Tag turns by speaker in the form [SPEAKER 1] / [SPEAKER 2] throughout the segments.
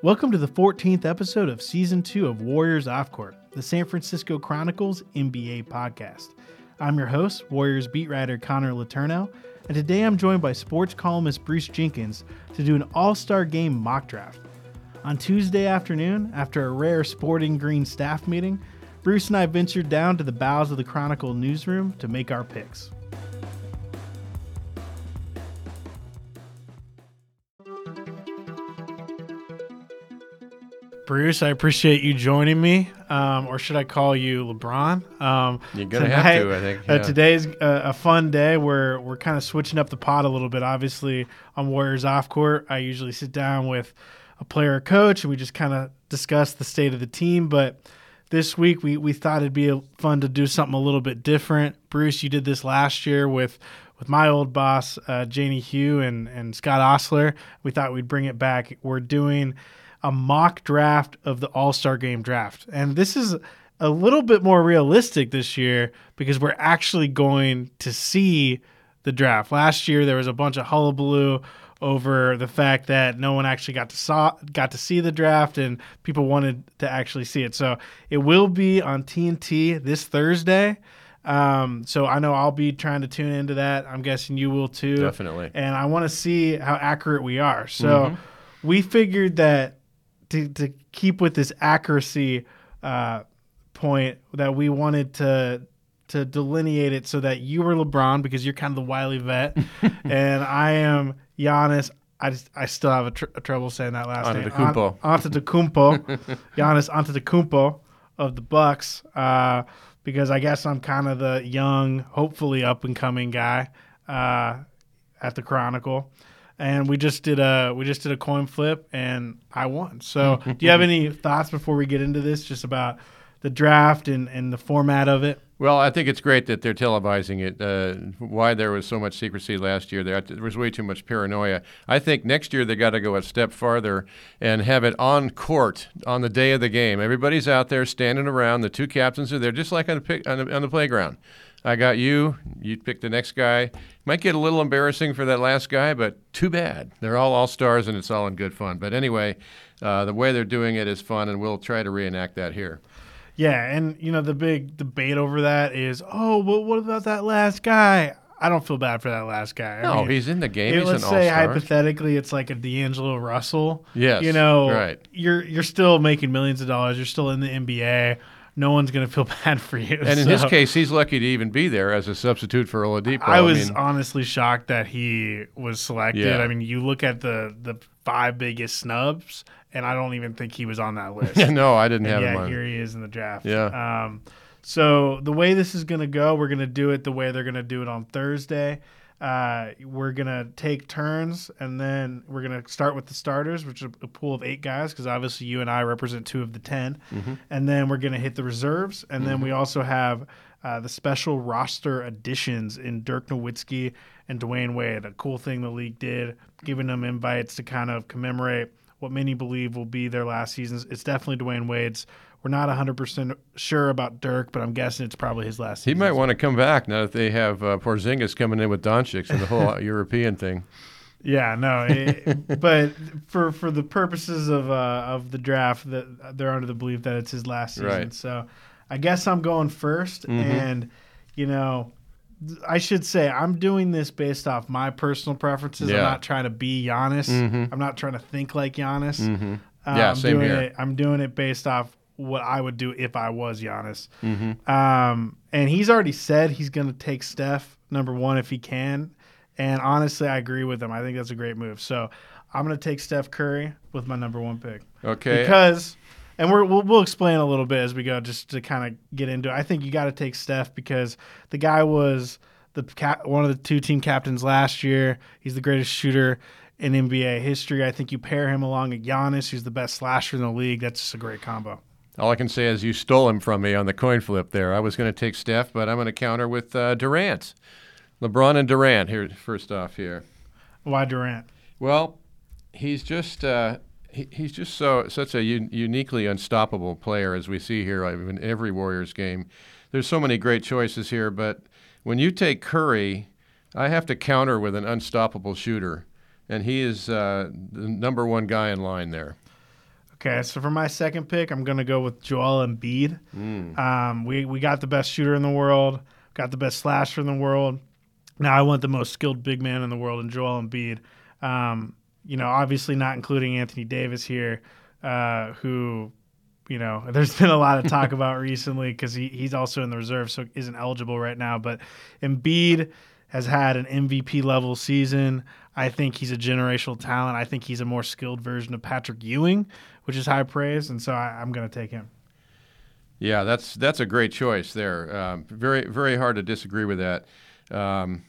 [SPEAKER 1] Welcome to the 14th episode of Season 2 of Warriors Off Court, the San Francisco Chronicles NBA podcast. I'm your host, Warriors beat writer Connor Letourneau, and today I'm joined by sports columnist Bruce Jenkins to do an all star game mock draft. On Tuesday afternoon, after a rare sporting green staff meeting, Bruce and I ventured down to the bowels of the Chronicle newsroom to make our picks. Bruce, I appreciate you joining me, um, or should I call you LeBron? Um,
[SPEAKER 2] You're gonna have to, I think.
[SPEAKER 1] Uh, today's a, a fun day where we're kind of switching up the pot a little bit. Obviously, on Warriors off court, I usually sit down with a player or coach, and we just kind of discuss the state of the team. But this week, we we thought it'd be fun to do something a little bit different. Bruce, you did this last year with with my old boss, uh, Janie Hugh and and Scott Ostler. We thought we'd bring it back. We're doing a mock draft of the All Star Game draft. And this is a little bit more realistic this year because we're actually going to see the draft. Last year, there was a bunch of hullabaloo over the fact that no one actually got to saw got to see the draft and people wanted to actually see it. So it will be on TNT this Thursday. Um, so I know I'll be trying to tune into that. I'm guessing you will too.
[SPEAKER 2] Definitely.
[SPEAKER 1] And I want to see how accurate we are. So we figured that to, to keep with this accuracy uh, point that we wanted to to delineate it so that you were LeBron because you're kind of the wily vet, and I am Giannis. I just I still have a, tr- a trouble saying that last name.
[SPEAKER 2] Antetokounmpo.
[SPEAKER 1] An- Antetokounmpo, Giannis Antetokounmpo of the Bucks. Uh, because I guess I'm kind of the young, hopefully up and coming guy uh, at the Chronicle and we just did a we just did a coin flip and I won. So, do you have any thoughts before we get into this, just about the draft and and the format of it?
[SPEAKER 2] Well, I think it's great that they're televising it. Uh, why there was so much secrecy last year, there, there was way too much paranoia. I think next year they got to go a step farther and have it on court on the day of the game. Everybody's out there standing around. The two captains are there, just like on pick, on the, on the playground. I got you. You pick the next guy. Might get a little embarrassing for that last guy, but too bad. They're all all stars, and it's all in good fun. But anyway, uh, the way they're doing it is fun, and we'll try to reenact that here.
[SPEAKER 1] Yeah, and you know the big debate over that is, oh, well, what about that last guy? I don't feel bad for that last guy. I
[SPEAKER 2] No,
[SPEAKER 1] mean,
[SPEAKER 2] he's in the game. He's
[SPEAKER 1] let's say
[SPEAKER 2] all-star.
[SPEAKER 1] hypothetically it's like a D'Angelo Russell.
[SPEAKER 2] Yes,
[SPEAKER 1] You know,
[SPEAKER 2] right.
[SPEAKER 1] you're you're still making millions of dollars. You're still in the NBA. No one's gonna feel bad for you.
[SPEAKER 2] And in his case, he's lucky to even be there as a substitute for Oladipo.
[SPEAKER 1] I was
[SPEAKER 2] mean,
[SPEAKER 1] honestly shocked that he was selected.
[SPEAKER 2] Yeah.
[SPEAKER 1] I mean, you look at the the five biggest snubs, and I don't even think he was on that list.
[SPEAKER 2] no, I didn't
[SPEAKER 1] And
[SPEAKER 2] have
[SPEAKER 1] yeah,
[SPEAKER 2] him on.
[SPEAKER 1] here he is in the draft.
[SPEAKER 2] Yeah.
[SPEAKER 1] Um, so the way this is going to go, we're going to do it the way they're going to do it on Thursday. Uh, we're going to take turns, and then we're going to start with the starters, which is a pool of eight guys, because obviously you and I represent two of the 10.
[SPEAKER 2] Mm-hmm.
[SPEAKER 1] And then we're going to hit the reserves, and then we also have uh, the special roster additions in Dirk Nowitzki and Dwyane Wade. A cool thing the league did, giving them invites to kind of commemorate what many believe will be their last seasons. It's definitely Dwyane Wade's. We're not 100% sure about Dirk, but I'm guessing it's probably his last
[SPEAKER 2] He might want to come back now that they have uh, Porzingis coming in with Doncic and the whole European thing.
[SPEAKER 1] Yeah, no, it, but for for the purposes of uh, of the draft, that they're under the belief that it's his last season.
[SPEAKER 2] Right.
[SPEAKER 1] So, I guess I'm going 1st and you know, I should say I'm doing this based off my personal preferences. I'm not trying to be Giannis. I'm not trying to think like Giannis.
[SPEAKER 2] hmm
[SPEAKER 1] Uh,
[SPEAKER 2] Yeah,
[SPEAKER 1] I'm
[SPEAKER 2] same
[SPEAKER 1] doing
[SPEAKER 2] here.
[SPEAKER 1] It, I'm doing it based off what I would do if I was Giannis.
[SPEAKER 2] Mm-hmm.
[SPEAKER 1] Um, and he's already said he's going to take Steph number one if he can. And honestly, I agree with him. I think that's a great move. So I'm going to take Steph Curry with my number one pick
[SPEAKER 2] Okay.
[SPEAKER 1] because, and we're, we'll, we'll explain a little bit as we go, just to kind of get into it. I think you got to take Steph because the guy was the cap, one of the two team captains last year. He's the greatest shooter in NBA history. I think you pair him along with Giannis, who's the best slasher in the league. That's just a great combo.
[SPEAKER 2] All I can say is you stole him from me on the coin flip there. I was going to take Steph, but I'm going to counter with uh, Durant. LeBron and Durant here first off here.
[SPEAKER 1] Why Durant?
[SPEAKER 2] Well, he's just uh, he, he's just so such a un- uniquely unstoppable player as we see here in every Warriors game. There's so many great choices here, but when you take Curry, I have to counter with an unstoppable shooter, and he is uh, the number one guy in line there.
[SPEAKER 1] Okay, so for my second pick, I'm going to go with Joel Embiid. Mm. Um, we we got the best shooter in the world, got the best slasher in the world. Now I want the most skilled big man in the world and Joel Embiid. Um, you know, obviously not including Anthony Davis here, uh, who, you know, there's been a lot of talk about recently because he, he's also in the reserve, so isn't eligible right now. But Embiid has had an MVP level season. I think he's a generational talent. I think he's a more skilled version of Patrick Ewing, which is high praise, and so I, am going to take him.
[SPEAKER 2] Yeah, that's that's a great choice there. Um, very very hard to disagree with that. Um,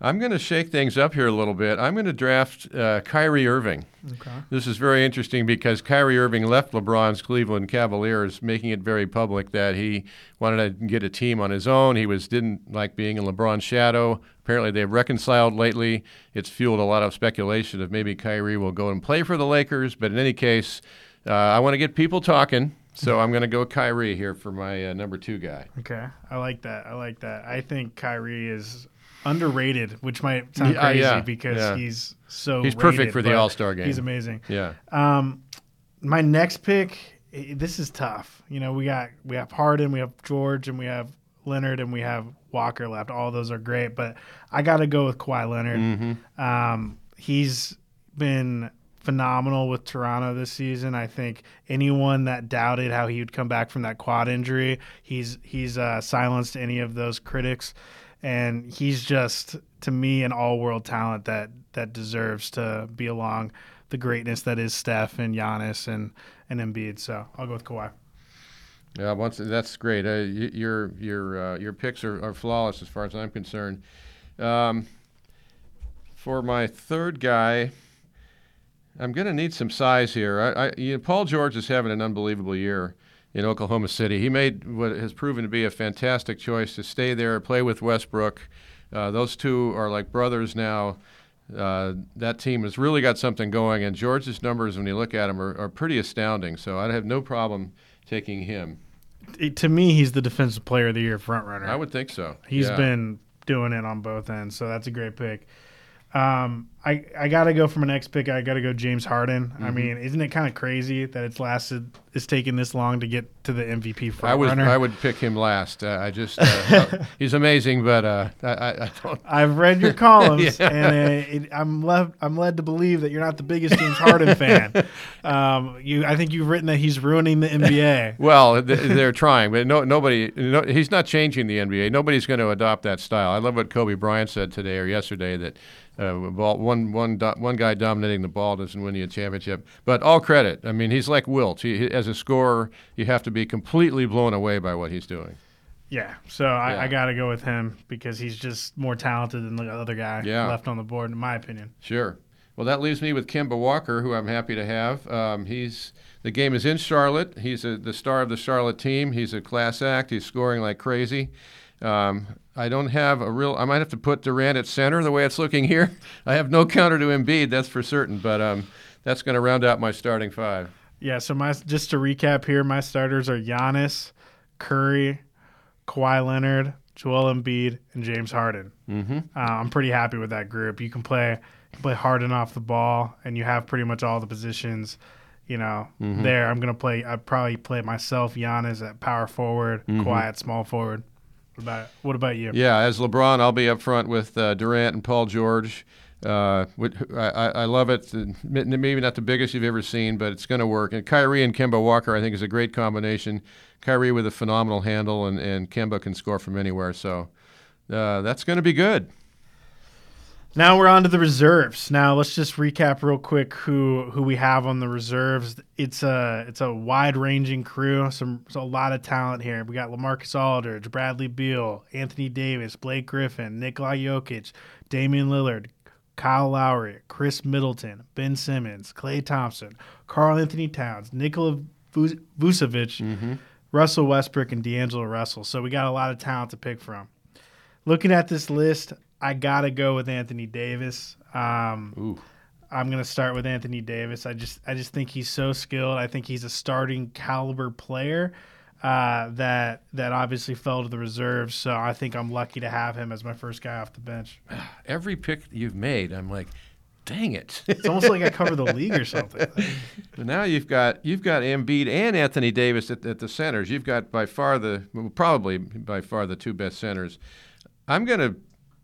[SPEAKER 2] I'm going to shake things up here a little bit. I'm going to draft uh, Kyrie Irving. Okay. This is very interesting because Kyrie Irving left LeBron's Cleveland Cavaliers, making it very public that he wanted to get a team on his own. He was didn't like being in LeBron's shadow. Apparently, they've reconciled lately. It's fueled a lot of speculation of maybe Kyrie will go and play for the Lakers. But in any case, uh, I want to get people talking. So I'm going to go Kyrie here for my uh, number two guy.
[SPEAKER 1] Okay, I like that. I like that. I think Kyrie is underrated, which might sound yeah, crazy yeah, because yeah. he's so
[SPEAKER 2] he's perfect for the All Star game.
[SPEAKER 1] He's amazing.
[SPEAKER 2] Yeah.
[SPEAKER 1] Um, my next pick, this is tough. You know, we got we have Harden, we have George, and we have Leonard, and we have Walker left. All those are great, but I got to go with Kawhi Leonard. Mm-hmm. Um, he's been phenomenal with Toronto this season. I think anyone that doubted how he would come back from that quad injury, he's he's uh, silenced any of those critics and he's just to me an all-world talent that that deserves to be along the greatness that is Steph and Giannis and and Embiid. So I'll go with Kawhi.
[SPEAKER 2] Yeah, once that's great. Uh, your your uh, your picks are, are, flawless as far as I'm concerned. Um, for my third guy, I'm going to need some size here. I, I you know, Paul George is having an unbelievable year in Oklahoma City. He made what has proven to be a fantastic choice to stay there, play with Westbrook. Uh, those two are like brothers now. Uh, that team has really got something going, and George's numbers, when you look at them, are, are pretty astounding. So I'd have no problem taking him.
[SPEAKER 1] To me, he's the defensive player of the year front runner.
[SPEAKER 2] I would think so.
[SPEAKER 1] He's
[SPEAKER 2] yeah.
[SPEAKER 1] been doing it on both ends, so that's a great pick. Um, I I gotta go for my next pick. I gotta go James Harden. Mm-hmm. I mean, isn't it kind of crazy that it's lasted, it's taken this long to get to the MVP front
[SPEAKER 2] I was
[SPEAKER 1] runner?
[SPEAKER 2] I would pick him last. Uh, I just uh, he's amazing, but uh, I, I, don't.
[SPEAKER 1] I've read your columns, yeah. and it, I'm led I'm led to believe that you're not the biggest James Harden fan. Um, you I think you've written that he's ruining the NBA.
[SPEAKER 2] well, they're trying, but no nobody no, he's not changing the NBA. Nobody's going to adopt that style. I love what Kobe Bryant said today or yesterday that uh, ball, one, one, do, one guy dominating the ball doesn't win you a championship. But all credit. I mean, he's like Wilt. He, he, as a scorer, you have to be completely blown away by what he's doing.
[SPEAKER 1] Yeah, so I, yeah. I got to go with him because he's just more talented than the other guy yeah. left on the board, in my opinion.
[SPEAKER 2] Sure. Well, that leaves me with Kemba Walker, who I'm happy to have. Um, he's the game is in Charlotte. He's a, the star of the Charlotte team. He's a class act. He's scoring like crazy. Um, I don't have a real. I might have to put Durant at center the way it's looking here. I have no counter to Embiid, that's for certain. But um, that's going to round out my starting five.
[SPEAKER 1] Yeah. So my just to recap here, my starters are Giannis, Curry, Kawhi Leonard, Joel Embiid, and James Harden. Mm-hmm. Uh, I'm pretty happy with that group. You can play play Harden off the ball, and you have pretty much all the positions. You know, mm-hmm. there I'm gonna play. I'd probably play myself, Giannis at power forward, mm-hmm. Kawhi at small forward. What about what about you?
[SPEAKER 2] Yeah, as LeBron, I'll be up front with uh, Durant and Paul George. Uh, I, I, love it. Maybe not the biggest you've ever seen, but it's going to work. And Kyrie and Kemba Walker, I think, is a great combination. Kyrie with a phenomenal handle, and, and Kemba can score from anywhere. So uh, that's going to be good.
[SPEAKER 1] Now we're on to the reserves. Now let's just recap real quick who who we have on the reserves. It's a it's a wide ranging crew. Some a lot of talent here. We got Lamarcus Aldridge, Bradley Beal, Anthony Davis, Blake Griffin, Nikola Jokic, Damian Lillard, Kyle Lowry, Khris Middleton, Ben Simmons, Klay Thompson, Karl Anthony Towns, Nikola Vucevic, mm-hmm. Russell Westbrook, and D'Angelo Russell. So we got a lot of talent to pick from. Looking at this list, I gotta go with Anthony Davis. Um, I'm gonna start with Anthony Davis. I just I just think he's so skilled. I think he's a starting caliber player uh, that that obviously fell to the reserves. So I think I'm lucky to have him as my first guy off the bench.
[SPEAKER 2] Every pick you've made, I'm like, dang it!
[SPEAKER 1] It's almost like I cover the league or something.
[SPEAKER 2] but now you've got you've got Embiid and Anthony Davis at, at the centers. You've got by far the well, probably by far the two best centers. I'm gonna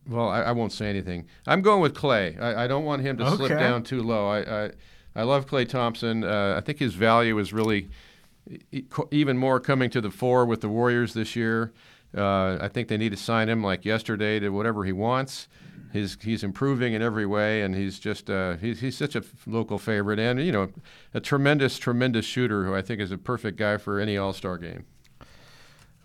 [SPEAKER 2] well, I, I, won't say anything. I'm going with Klay. I, I don't want him to okay. slip down too low. I, I, I love Klay Thompson. Uh, I think his value is really even more coming to the fore with the Warriors this year. Uh, I think they need to sign him like yesterday to whatever he wants. He's he's improving in every way, and he's just uh, he's he's such a local favorite, and you know, a tremendous tremendous shooter who I think is a perfect guy for any All Star game.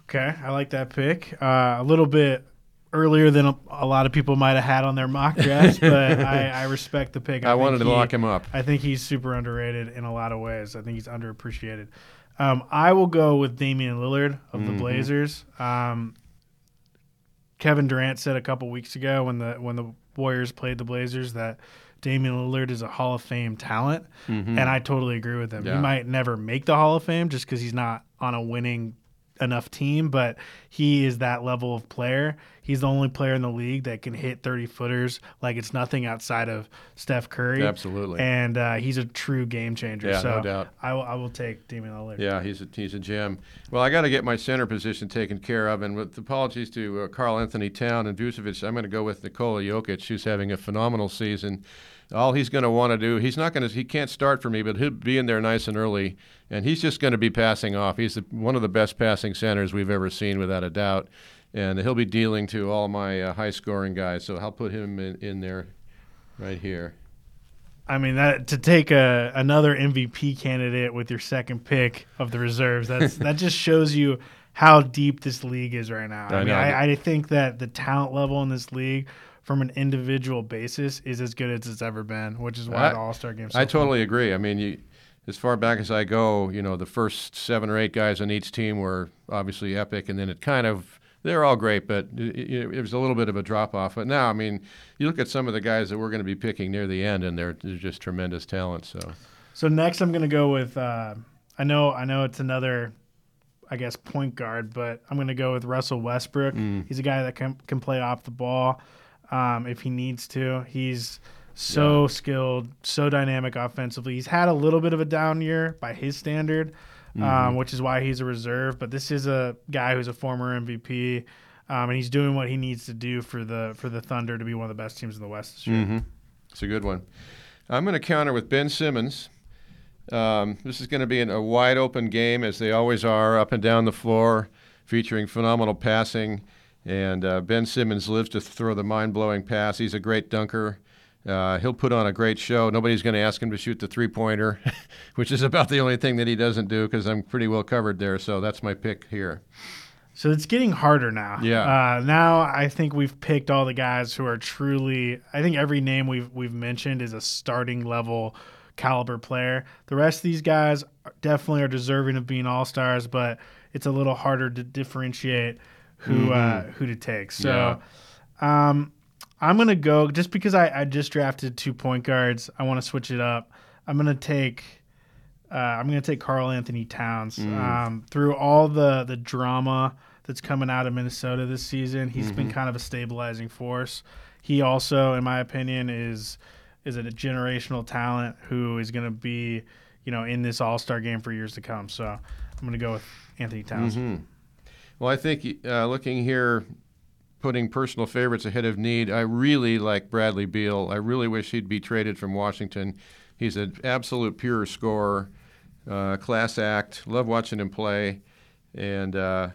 [SPEAKER 1] Okay, I like that pick. Uh, a little bit earlier than a, a, lot of people might have had on their mock draft, but I, I, respect the pick.
[SPEAKER 2] I, I wanted to he, lock him up.
[SPEAKER 1] I think he's super underrated in a lot of ways. I think he's underappreciated. Um, I will go with Damian Lillard of mm-hmm. the Blazers. Um, Kevin Durant said a couple weeks ago when the when the Warriors played the Blazers that Damian Lillard is a Hall of Fame talent, mm-hmm. and I totally agree with him. Yeah. He might never make the Hall of Fame just because he's not on a winning enough team, but he is that level of player. He's the only player in the league that can hit 30 footers like it's nothing outside of Steph Curry.
[SPEAKER 2] Absolutely.
[SPEAKER 1] And uh, he's a true game changer.
[SPEAKER 2] Yeah,
[SPEAKER 1] so
[SPEAKER 2] no doubt.
[SPEAKER 1] I will, I will take Damian Lillard.
[SPEAKER 2] Yeah, he's a, he's a gem. Well, I got to get my center position taken care of. And with apologies to uh, Karl Anthony Town and Vucevic, I'm going to go with Nikola Jokic, who's having a phenomenal season all he's going to want to do he's not going to he can't start for me but he'll be in there nice and early and he's just going to be passing off he's the, one of the best passing centers we've ever seen without a doubt and he'll be dealing to all my uh, high scoring guys so i'll put him in, in there right here
[SPEAKER 1] I mean that to take a another MVP candidate with your second pick of the reserves that's that just shows you how deep this league is right now. I, I mean, I, I think that the talent level in this league from an individual basis is as good as it's ever been, which is why I, the All Star game.
[SPEAKER 2] So I totally agree. I mean, you, as far back as I go, you know, the first seven or eight guys on each team were obviously epic, and then it kind of they're all great, but it, it was a little bit of a drop off. But now, I mean, you look at some of the guys that we're going to be picking near the end, and they're, they're just tremendous talent. So,
[SPEAKER 1] so next, I'm going to go with. Uh, I know, I know, it's another I guess point guard, but I'm going to go with Russell Westbrook. Mm. He's a guy that can can play off the ball um, if he needs to. He's so yeah. skilled, so dynamic offensively. He's had a little bit of a down year by his standard, mm-hmm. um, which is why he's a reserve. But this is a guy who's a former MVP, um, and he's doing what he needs to do for the for the Thunder to be one of the best teams in the West this year.
[SPEAKER 2] Mm-hmm. It's a good one. I'm going to counter with Ben Simmons. Um, this is going to be an, a wide open game, as they always are, up and down the floor, featuring phenomenal passing. And uh, Ben Simmons lives to throw the mind blowing pass. He's a great dunker. Uh, he'll put on a great show. Nobody's going to ask him to shoot the three pointer, which is about the only thing that he doesn't do because I'm pretty well covered there. So that's my pick here.
[SPEAKER 1] So it's getting harder now.
[SPEAKER 2] Yeah.
[SPEAKER 1] Uh, now I think we've picked all the guys who are truly. I think every name we've we've mentioned is a starting level caliber player. The rest of these guys definitely are deserving of being all stars, but it's a little harder to differentiate who uh, mm-hmm. uh, who to take. So, yeah. um, I'm gonna go just because I, I just drafted two point guards. I want to switch it up. I'm gonna take. Uh, I'm gonna take Karl Anthony Towns. Mm. Um, through all the the drama that's coming out of Minnesota this season, he's mm-hmm. been kind of a stabilizing force. He also, in my opinion, is is a generational talent who is going to be, you know, in this All Star game for years to come. So I'm going to go with Anthony Towns. Mm-hmm.
[SPEAKER 2] Well, I think uh, looking here, putting personal favorites ahead of need, I really like Bradley Beal. I really wish he'd be traded from Washington. He's an absolute pure scorer, uh, class act. Love watching him play. And uh,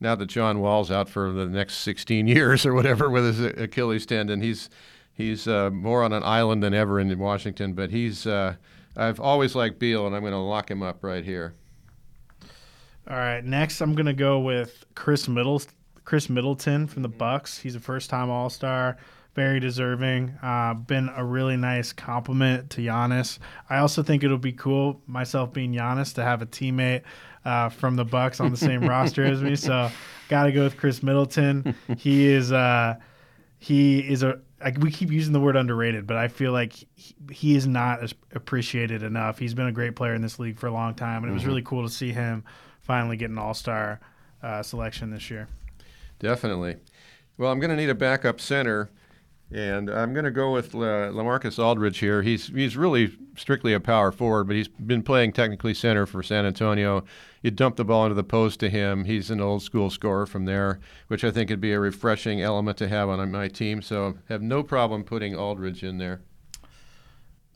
[SPEAKER 2] now that John Wall's out for the next 16 years or whatever with his Achilles tendon, he's he's uh, more on an island than ever in Washington. But he's uh, I've always liked Beal, and I'm going to lock him up right here.
[SPEAKER 1] All right, next I'm gonna go with Khris Middle Khris Middleton from the Bucks. He's a first time All Star, very deserving. Uh, been a really nice compliment to Giannis. I also think it'll be cool, myself being Giannis, to have a teammate uh, from the Bucks on the same roster as me. So, got to go with Khris Middleton. He is uh, he is a—we keep using the word underrated, but I feel like he, he is not appreciated enough. He's been a great player in this league for a long time, and it was mm-hmm. really cool to see him finally get an All Star uh, selection this year.
[SPEAKER 2] Definitely. Well, I'm going to need a backup center, and I'm going to go with La- LaMarcus Aldridge here. He's he's really strictly a power forward, but he's been playing technically center for San Antonio. You dump the ball into the post to him. He's an old school scorer from there, which I think would be a refreshing element to have on my team. So I have no problem putting Aldridge in there.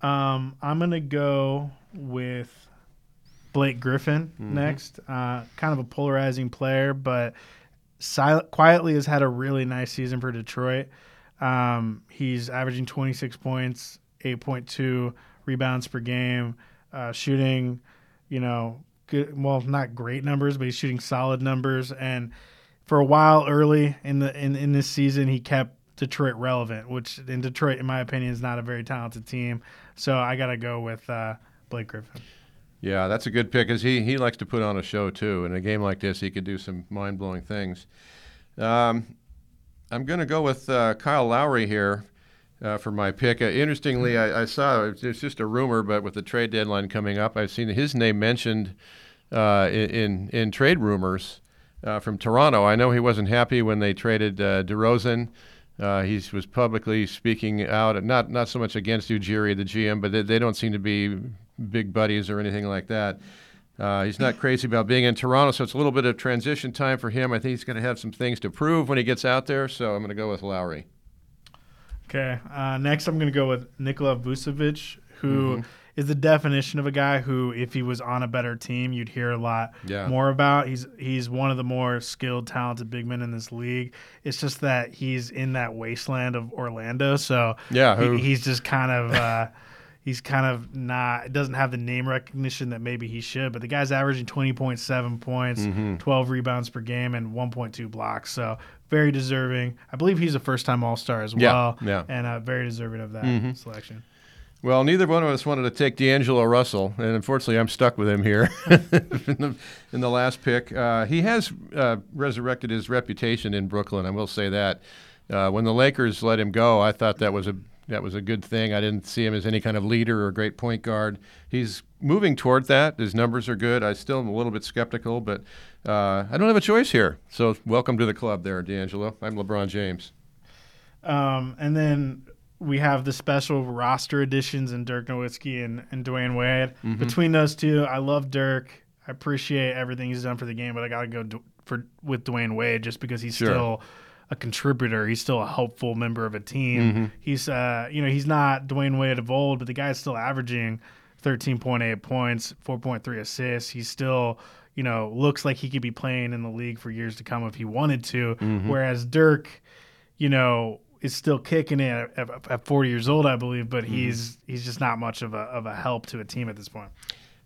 [SPEAKER 1] Um, I'm going to go with Blake Griffin mm-hmm. next. Uh, kind of a polarizing player, but silent, quietly has had a really nice season for Detroit. Um, he's averaging 26 points, 8.2 rebounds per game, uh, shooting, you know, good, well, not great numbers, but he's shooting solid numbers. And for a while early in the in, in this season, he kept Detroit relevant, which in Detroit, in my opinion, is not a very talented team. So I got to go with uh, Blake Griffin.
[SPEAKER 2] Yeah, that's a good pick because he, he likes to put on a show too. In a game like this, he could do some mind blowing things. Um, I'm going to go with uh, Kyle Lowry here uh, for my pick. Uh, interestingly, I, I, saw it's just a rumor, but with the trade deadline coming up, I've seen his name mentioned uh, in, in, trade rumors uh, from Toronto. I know he wasn't happy when they traded uh, DeRozan. Uh, he was publicly speaking out, not not so much against Ujiri, the GM, but they, they don't seem to be big buddies or anything like that. Uh, he's not crazy about being in Toronto, so it's a little bit of transition time for him. I think he's going to have some things to prove when he gets out there, so I'm going to go with Lowry.
[SPEAKER 1] Okay. Uh, next, I'm going to go with Nikola Vucevic, who mm-hmm. is the definition of a guy who, if he was on a better team, you'd hear a lot yeah. more about. He's he's one of the more skilled, talented big men in this league. It's just that he's in that wasteland of Orlando, so
[SPEAKER 2] yeah,
[SPEAKER 1] he, he's just kind of. Uh, he's kind of not doesn't have the name recognition that maybe he should. But the guy's averaging twenty point seven points, mm-hmm. twelve rebounds per game, and one point two blocks. So very deserving. I believe he's a first time All Star as well.
[SPEAKER 2] Yeah, yeah.
[SPEAKER 1] and uh, very deserving of that mm-hmm. selection.
[SPEAKER 2] Well, neither one of us wanted to take D'Angelo Russell, and unfortunately, I'm stuck with him here in, the, in, the, last pick. Uh, he has uh, resurrected his reputation in Brooklyn. I will say that. Uh, when the Lakers let him go, I thought that was a that was a good thing. I didn't see him as any kind of leader or great point guard. He's moving toward that. His numbers are good. I still am a little bit skeptical, but uh, I don't have a choice here. So welcome to the club there, D'Angelo. I'm LeBron James.
[SPEAKER 1] Um, and then we have the special roster additions in Dirk Nowitzki and, and Dwyane Wade. Mm-hmm. Between those two, I love Dirk. I appreciate everything he's done for the game, but I got to go for with Dwyane Wade just because he's sure. still – a contributor. He's still a helpful member of a team. Mm-hmm. He's uh, you know, he's not Dwyane Wade of old, but the guy's still averaging 13.8 points, 4.3 assists. He's still, you know, looks like he could be playing in the league for years to come if he wanted to. Mm-hmm. Whereas Dirk, you know, is still kicking it at, at, 40 years old, I believe, but mm-hmm. he's he's just not much of a of a help to a team at this point.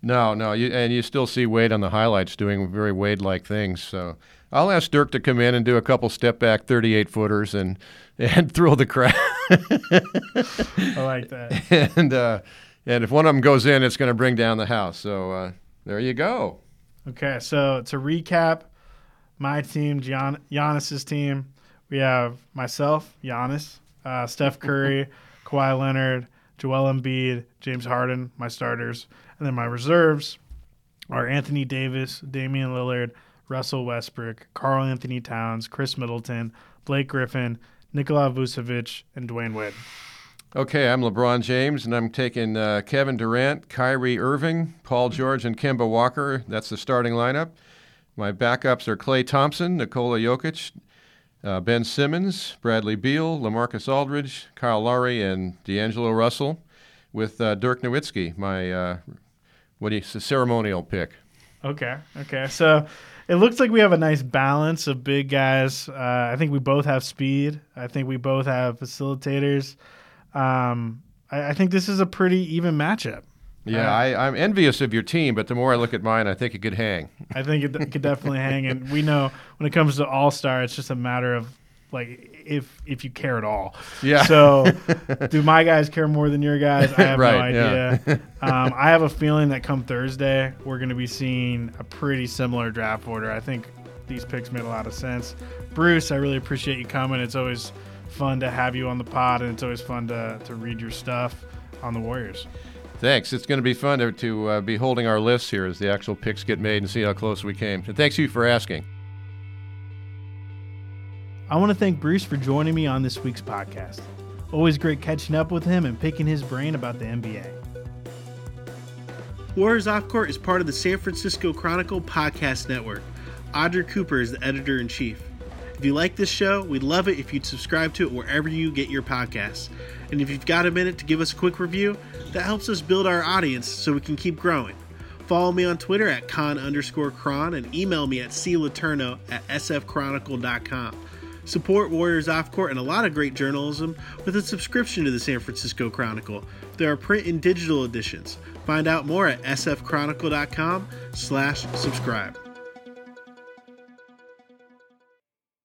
[SPEAKER 2] No, no, you, and you still see Wade on the highlights doing very Wade-like things. So I'll ask Dirk to come in and do a couple step back 38 footers and and thrill the crowd.
[SPEAKER 1] I like that.
[SPEAKER 2] And uh, and if one of them goes in, it's going to bring down the house. So uh, there you go.
[SPEAKER 1] Okay, so to recap, my team, Gian- Giannis's team, we have myself, Giannis, uh, Steph Curry, Kawhi Leonard, Joel Embiid, James Harden, my starters, and then my reserves are Anthony Davis, Damian Lillard. Russell Westbrook, Karl-Anthony Towns, Khris Middleton, Blake Griffin, Nikola Vucevic, and Dwyane Wade.
[SPEAKER 2] Okay, I'm LeBron James, and I'm taking uh, Kevin Durant, Kyrie Irving, Paul George, and Kemba Walker. That's the starting lineup. My backups are Klay Thompson, Nikola Jokic, uh, Ben Simmons, Bradley Beal, LaMarcus Aldridge, Kyle Lowry, and D'Angelo Russell, with uh, Dirk Nowitzki, my uh, what do you, ceremonial pick.
[SPEAKER 1] Okay, okay. So it looks like we have a nice balance of big guys. Uh, I think we both have speed. I think we both have facilitators. Um, I, I think this is a pretty even matchup.
[SPEAKER 2] Yeah, I, I'm envious of your team, but the more I look at mine, I think it could hang.
[SPEAKER 1] I think it, it could definitely hang, and we know when it comes to All Star, it's just a matter of like if if you care at all.
[SPEAKER 2] Yeah.
[SPEAKER 1] So, do my guys care more than your guys? I have
[SPEAKER 2] Right,
[SPEAKER 1] no
[SPEAKER 2] yeah.
[SPEAKER 1] idea. um, I have a feeling that come Thursday, we're going to be seeing a pretty similar draft order. I think these picks made a lot of sense. Bruce, I really appreciate you coming. It's always fun to have you on the pod, and it's always fun to to read your stuff on the Warriors.
[SPEAKER 2] Thanks. It's going to be fun to, to uh, be holding our lists here as the actual picks get made and see how close we came. And thanks you for asking.
[SPEAKER 1] I want to thank Bruce for joining me on this week's podcast. Always great catching up with him and picking his brain about the NBA.
[SPEAKER 3] Warriors Off Court is part of the San Francisco Chronicle podcast network. Audrey Cooper is the editor in chief. If you like this show, we'd love it if you'd subscribe to it wherever you get your podcasts. And if you've got a minute to give us a quick review, that helps us build our audience so we can keep growing. Follow me on Twitter at con underscore cron and email me at cletourneau at sfchronicle.com. Support Warriors Off Court and a lot of great journalism with a subscription to the San Francisco Chronicle. There are print and digital editions. Find out more at sfchronicle.com slash subscribe.